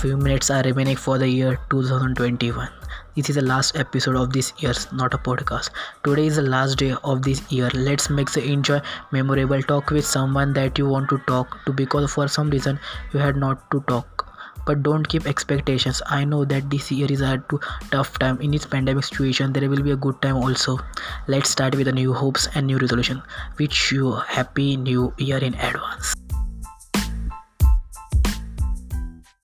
few minutes are remaining for the year 2021 this is the last episode of this year's not a podcast. Today is the last day of this year. Let's make the enjoy memorable talk with someone that you want to talk to because for some reason you had not to talk. But don't keep expectations. I know that this year is a tough time. In this pandemic situation there will be a good time also. Let's start with the new hopes and new resolution. Wish you happy new year in advance.